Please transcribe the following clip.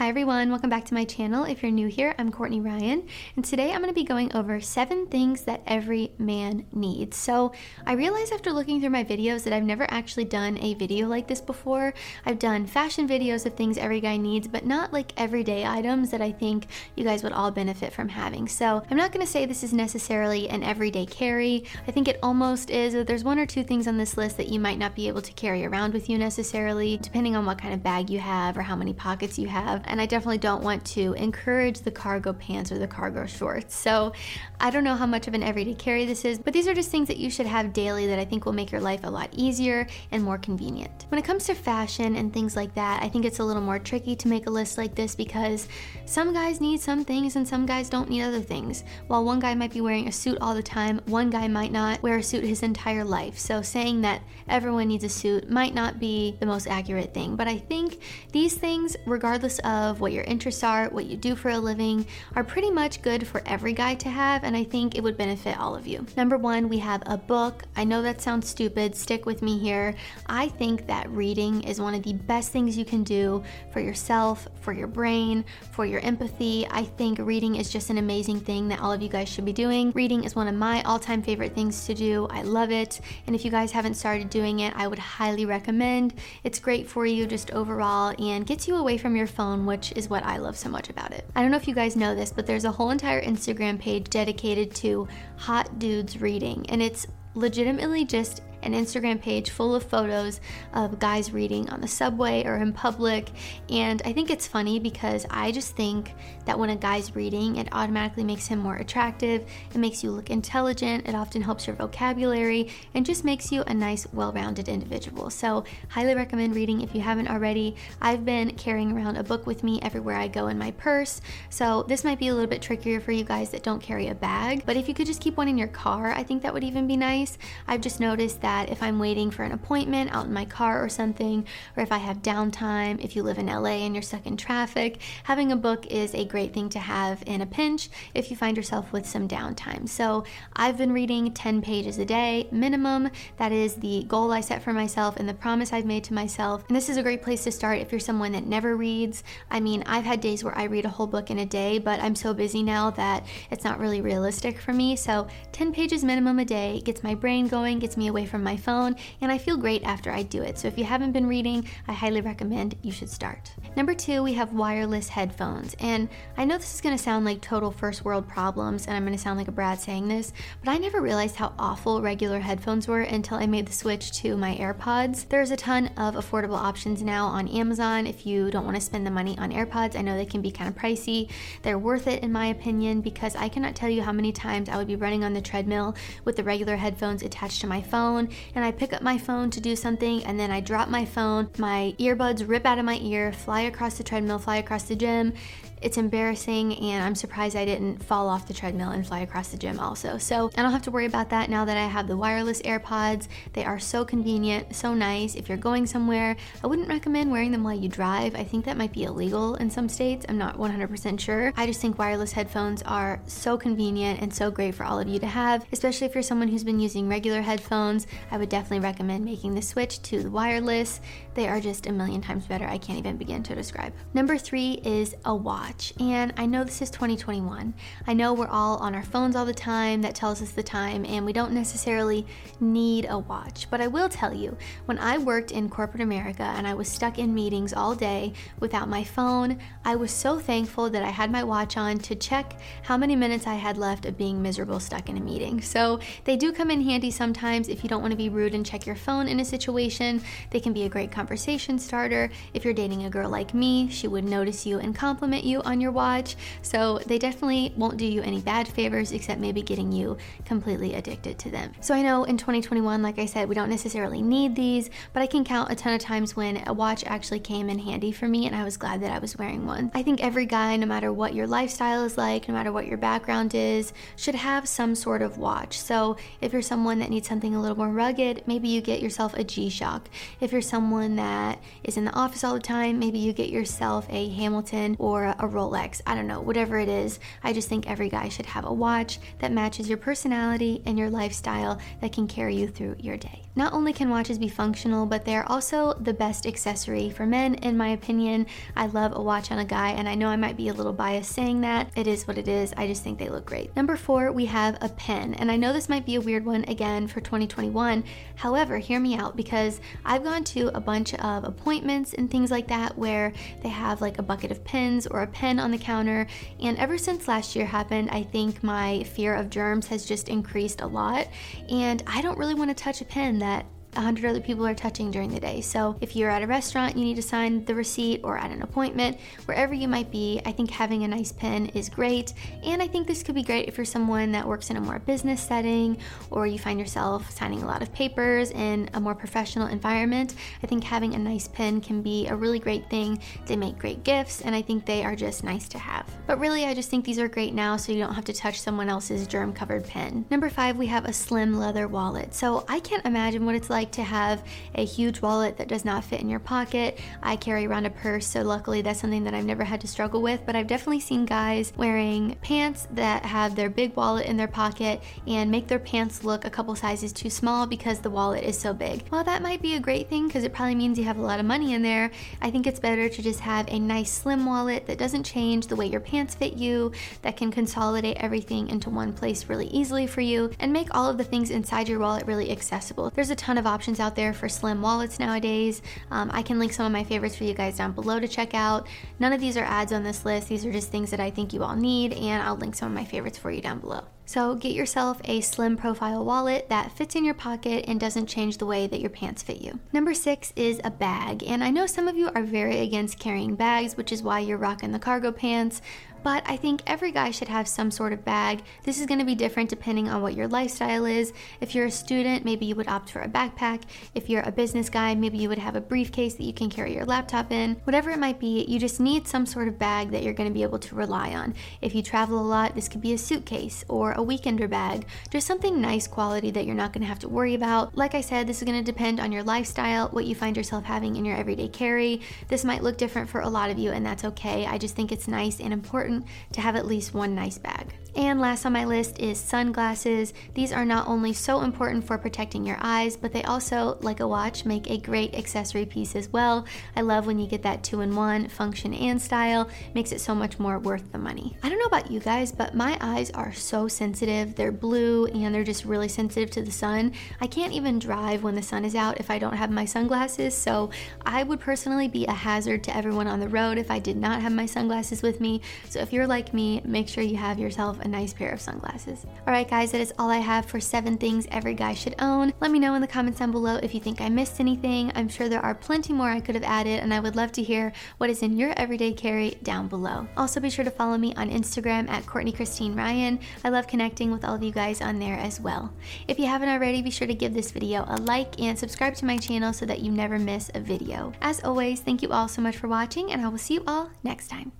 Hi everyone, welcome back to my channel. If you're new here, I'm Courtney Ryan, and today I'm going to be going over seven things that every man needs. So, I realized after looking through my videos that I've never actually done a video like this before. I've done fashion videos of things every guy needs, but not like everyday items that I think you guys would all benefit from having. So, I'm not going to say this is necessarily an everyday carry. I think it almost is. There's one or two things on this list that you might not be able to carry around with you necessarily, depending on what kind of bag you have or how many pockets you have and I definitely don't want to encourage the cargo pants or the cargo shorts. So I don't know how much of an everyday carry this is, but these are just things that you should have daily that I think will make your life a lot easier and more convenient. When it comes to fashion and things like that, I think it's a little more tricky to make a list like this because some guys need some things and some guys don't need other things. While one guy might be wearing a suit all the time, one guy might not wear a suit his entire life. So saying that everyone needs a suit might not be the most accurate thing, but I think these things, regardless of of what your interests are, what you do for a living, are pretty much good for every guy to have, and I think it would benefit all of you. Number one, we have a book. I know that sounds stupid, stick with me here. I think that reading is one of the best things you can do for yourself, for your brain, for your empathy. I think reading is just an amazing thing that all of you guys should be doing. Reading is one of my all time favorite things to do. I love it, and if you guys haven't started doing it, I would highly recommend. It's great for you just overall and gets you away from your phone which is what I love so much about it. I don't know if you guys know this, but there's a whole entire Instagram page dedicated to hot dudes reading, and it's legitimately just an Instagram page full of photos of guys reading on the subway or in public. And I think it's funny because I just think that when a guy's reading, it automatically makes him more attractive. It makes you look intelligent. It often helps your vocabulary and just makes you a nice, well rounded individual. So, highly recommend reading if you haven't already. I've been carrying around a book with me everywhere I go in my purse. So, this might be a little bit trickier for you guys that don't carry a bag. But if you could just keep one in your car, I think that would even be nice. I've just noticed that that if I'm waiting for an appointment out in my car or something, or if I have downtime, if you live in LA and you're stuck in traffic, having a book is a great thing to have in a pinch if you find yourself with some downtime. So I've been reading 10 pages a day minimum. That is the goal I set for myself and the promise I've made to myself. And this is a great place to start if you're someone that never reads. I mean, I've had days where I read a whole book in a day, but I'm so busy now that it's not really realistic for me. So 10 pages minimum a day gets my brain going, gets me away from from my phone, and I feel great after I do it. So if you haven't been reading, I highly recommend you should start. Number two, we have wireless headphones. And I know this is gonna sound like total first world problems, and I'm gonna sound like a brat saying this, but I never realized how awful regular headphones were until I made the switch to my AirPods. There's a ton of affordable options now on Amazon if you don't wanna spend the money on AirPods. I know they can be kind of pricey. They're worth it in my opinion because I cannot tell you how many times I would be running on the treadmill with the regular headphones attached to my phone and I pick up my phone to do something and then I drop my phone, my earbuds rip out of my ear, fly across the treadmill, fly across the gym, it's embarrassing, and I'm surprised I didn't fall off the treadmill and fly across the gym also. So I don't have to worry about that now that I have the wireless AirPods. They are so convenient, so nice. If you're going somewhere, I wouldn't recommend wearing them while you drive. I think that might be illegal in some states. I'm not 100% sure. I just think wireless headphones are so convenient and so great for all of you to have, especially if you're someone who's been using regular headphones. I would definitely recommend making the switch to the wireless. They are just a million times better. I can't even begin to describe. Number three is a watch watch. And I know this is 2021. I know we're all on our phones all the time that tells us the time, and we don't necessarily need a watch. But I will tell you, when I worked in corporate America and I was stuck in meetings all day without my phone, I was so thankful that I had my watch on to check how many minutes I had left of being miserable stuck in a meeting. So they do come in handy sometimes if you don't want to be rude and check your phone in a situation. They can be a great conversation starter. If you're dating a girl like me, she would notice you and compliment you on your watch. So they definitely won't do you any bad favors except maybe getting you completely addicted to them. So I know in 2021, like I said, we don't necessarily need these, but I can count a ton of times when a watch actually came in handy for me and I was glad that I was wearing one. I think every guy, no matter what your lifestyle is like, no matter what your background is, should have some sort of watch. So if you're someone that needs something a little more rugged, maybe you get yourself a G Shock. If you're someone that is in the office all the time, maybe you get yourself a Hamilton or a Rolex. I don't know, whatever it is. I just think every guy should have a watch that matches your personality and your lifestyle that can carry you through your day. Not only can watches be functional, but they're also the best accessory for men, in my opinion. I love a watch on a guy, and I know I might be a little biased saying that. It is what it is. I just think they look great. Number four, we have a pen. And I know this might be a weird one again for 2021. However, hear me out because I've gone to a bunch of appointments and things like that where they have like a bucket of pens or a pen on the counter. And ever since last year happened, I think my fear of germs has just increased a lot. And I don't really want to touch a pen that 100 other people are touching during the day. So if you're at a restaurant, you need to sign the receipt or at an appointment, wherever you might be, I think having a nice pen is great. And I think this could be great if you're someone that works in a more business setting or you find yourself signing a lot of papers in a more professional environment. I think having a nice pen can be a really great thing. They make great gifts and I think they are just nice to have. But really, I just think these are great now so you don't have to touch someone else's germ covered pen. Number five, we have a slim leather wallet. So I can't imagine what it's like like to have a huge wallet that does not fit in your pocket. I carry around a purse, so luckily that's something that I've never had to struggle with. But I've definitely seen guys wearing pants that have their big wallet in their pocket and make their pants look a couple sizes too small because the wallet is so big. While that might be a great thing because it probably means you have a lot of money in there, I think it's better to just have a nice slim wallet that doesn't change the way your pants fit you, that can consolidate everything into one place really easily for you, and make all of the things inside your wallet really accessible. There's a ton of options out there for slim wallets nowadays. Um, I can link some of my favorites for you guys down below to check out. None of these are ads on this list, these are just things that I think you all need, and I'll link some of my favorites for you down below. So get yourself a slim profile wallet that fits in your pocket and doesn't change the way that your pants fit you. Number six is a bag. And I know some of you are very against carrying bags, which is why you're rocking the cargo pants but I think every guy should have some sort of bag. This is going to be different depending on what your lifestyle is. If you're a student, maybe you would opt for a backpack. If you're a business guy, maybe you would have a briefcase that you can carry your laptop in. Whatever it might be, you just need some sort of bag that you're going to be able to rely on. If you travel a lot, this could be a suitcase or a weekender bag, just something nice quality that you're not going to have to worry about. Like I said, this is going to depend on your lifestyle, what you find yourself having in your everyday carry. This might look different for a lot of you, and that's okay. I just think it's nice and important important to have at least one nice bag. And last on my list is sunglasses. These are not only so important for protecting your eyes, but they also, like a watch, make a great accessory piece as well. I love when you get that two in one function and style, makes it so much more worth the money. I don't know about you guys, but my eyes are so sensitive. They're blue and they're just really sensitive to the sun. I can't even drive when the sun is out if I don't have my sunglasses, so I would personally be a hazard to everyone on the road if I did not have my sunglasses with me. So if you're like me, make sure you have yourself a nice pair of sunglasses. Alright guys, that is all I have for 7 things every guy should own. Let me know in the comments down below if you think I missed anything. I'm sure there are plenty more I could have added and I would love to hear what is in your everyday carry down below. Also be sure to follow me on Instagram at Courtney Cristine Ryan. I love connecting with all of you guys on there as well. If you haven't already, be sure to give this video a like and subscribe to my channel so that you never miss a video. As always, thank you all so much for watching and I will see you all next time.